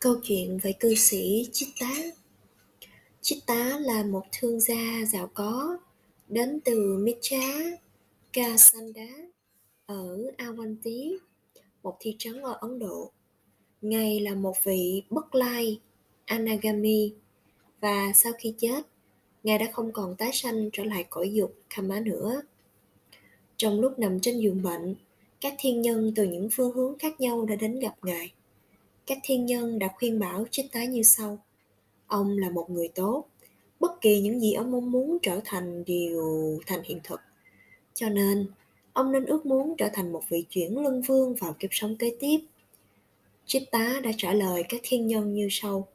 Câu chuyện về cư sĩ Chitta Chitta là một thương gia giàu có đến từ Mitra Kasanda ở Avanti, một thị trấn ở Ấn Độ. Ngài là một vị bất lai Anagami và sau khi chết, Ngài đã không còn tái sanh trở lại cõi dục Kama nữa. Trong lúc nằm trên giường bệnh, các thiên nhân từ những phương hướng khác nhau đã đến gặp Ngài các thiên nhân đã khuyên bảo trích tái như sau. Ông là một người tốt. Bất kỳ những gì ông mong muốn trở thành đều thành hiện thực. Cho nên, ông nên ước muốn trở thành một vị chuyển luân vương vào kiếp sống kế tiếp. Trích tá đã trả lời các thiên nhân như sau.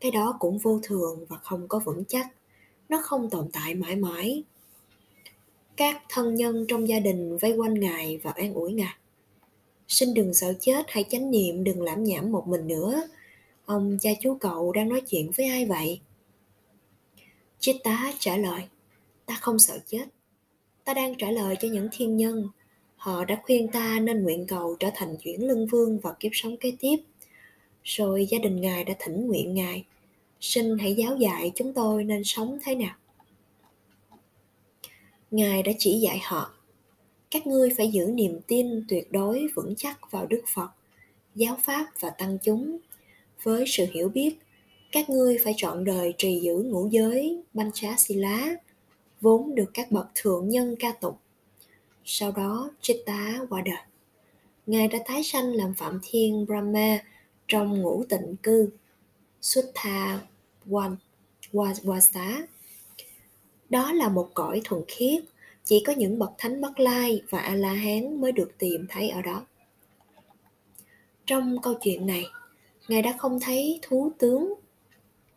Cái đó cũng vô thường và không có vững chắc. Nó không tồn tại mãi mãi. Các thân nhân trong gia đình vây quanh ngài và an ủi ngài xin đừng sợ chết hãy chánh niệm, đừng lãm nhảm một mình nữa. Ông cha chú cậu đang nói chuyện với ai vậy? Chiếc tá, trả lời, ta không sợ chết. Ta đang trả lời cho những thiên nhân. Họ đã khuyên ta nên nguyện cầu trở thành chuyển lưng vương vào kiếp sống kế tiếp. Rồi gia đình ngài đã thỉnh nguyện ngài. Xin hãy giáo dạy chúng tôi nên sống thế nào. Ngài đã chỉ dạy họ các ngươi phải giữ niềm tin tuyệt đối vững chắc vào đức phật, giáo pháp và tăng chúng. Với sự hiểu biết, các ngươi phải chọn đời trì giữ ngũ giới banh trá xì lá, vốn được các bậc thượng nhân ca tụng. Sau đó chitta qua đời ngài đã tái sanh làm phạm thiên brahma trong ngũ tịnh cư Sutta Wasa. Đó là một cõi thuần khiết chỉ có những bậc thánh bất lai và a la hán mới được tìm thấy ở đó. Trong câu chuyện này, ngài đã không thấy thú tướng.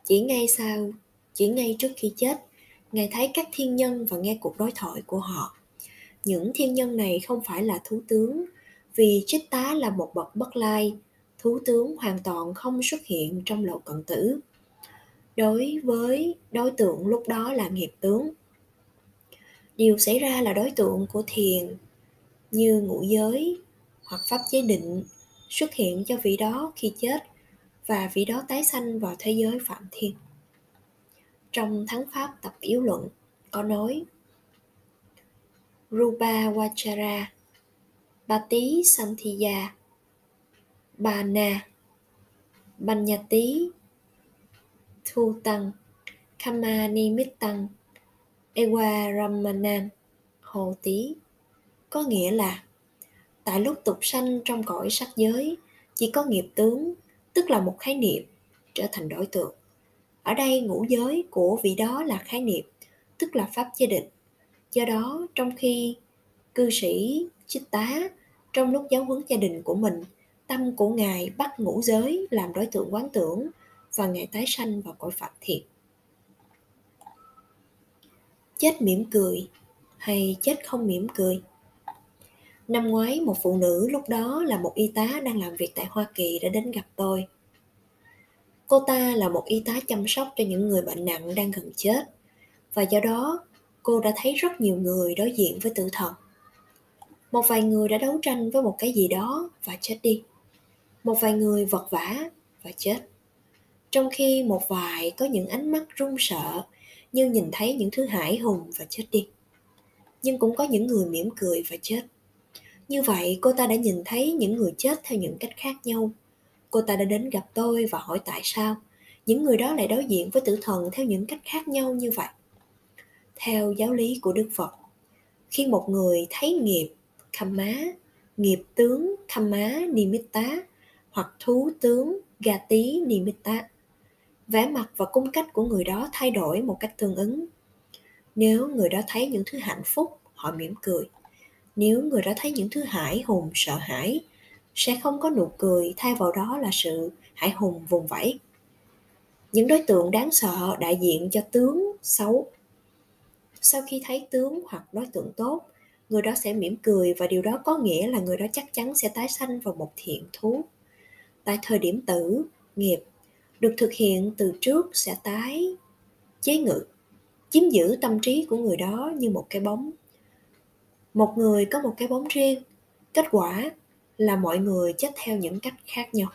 Chỉ ngay sau, chỉ ngay trước khi chết, ngài thấy các thiên nhân và nghe cuộc đối thoại của họ. Những thiên nhân này không phải là thú tướng, vì Chích tá là một bậc bất lai, thú tướng hoàn toàn không xuất hiện trong lộ cận tử. Đối với đối tượng lúc đó là nghiệp tướng điều xảy ra là đối tượng của thiền như ngũ giới hoặc pháp chế định xuất hiện cho vị đó khi chết và vị đó tái sanh vào thế giới phạm thiên. Trong thắng pháp tập yếu luận có nói Rupa Vachara Bati Santhiya Bana Banyati Thu Tăng Kama Nimittang Ewa Ramanan, Hồ Tý. Có nghĩa là, tại lúc tục sanh trong cõi sắc giới, chỉ có nghiệp tướng, tức là một khái niệm, trở thành đối tượng. Ở đây ngũ giới của vị đó là khái niệm, tức là pháp gia định. Do đó, trong khi cư sĩ chích tá, trong lúc giáo huấn gia đình của mình, tâm của ngài bắt ngũ giới làm đối tượng quán tưởng và ngài tái sanh vào cõi phật thiện chết mỉm cười hay chết không mỉm cười. Năm ngoái, một phụ nữ lúc đó là một y tá đang làm việc tại hoa kỳ đã đến gặp tôi. Cô ta là một y tá chăm sóc cho những người bệnh nặng đang gần chết và do đó cô đã thấy rất nhiều người đối diện với tử thần. Một vài người đã đấu tranh với một cái gì đó và chết đi. Một vài người vật vã và chết. Trong khi một vài có những ánh mắt run sợ như nhìn thấy những thứ hải hùng và chết đi. Nhưng cũng có những người mỉm cười và chết. Như vậy, cô ta đã nhìn thấy những người chết theo những cách khác nhau. Cô ta đã đến gặp tôi và hỏi tại sao những người đó lại đối diện với tử thần theo những cách khác nhau như vậy. Theo giáo lý của đức phật, khi một người thấy nghiệp khamma nghiệp tướng khamma nimitta hoặc thú tướng gati nimitta vẻ mặt và cung cách của người đó thay đổi một cách tương ứng. Nếu người đó thấy những thứ hạnh phúc, họ mỉm cười. Nếu người đó thấy những thứ hải hùng, sợ hãi, sẽ không có nụ cười, thay vào đó là sự hải hùng vùng vẫy. Những đối tượng đáng sợ đại diện cho tướng xấu. Sau khi thấy tướng hoặc đối tượng tốt, người đó sẽ mỉm cười và điều đó có nghĩa là người đó chắc chắn sẽ tái sanh vào một thiện thú. Tại thời điểm tử, nghiệp được thực hiện từ trước sẽ tái chế ngự, chiếm giữ tâm trí của người đó như một cái bóng. Một người có một cái bóng riêng, kết quả là mọi người chết theo những cách khác nhau.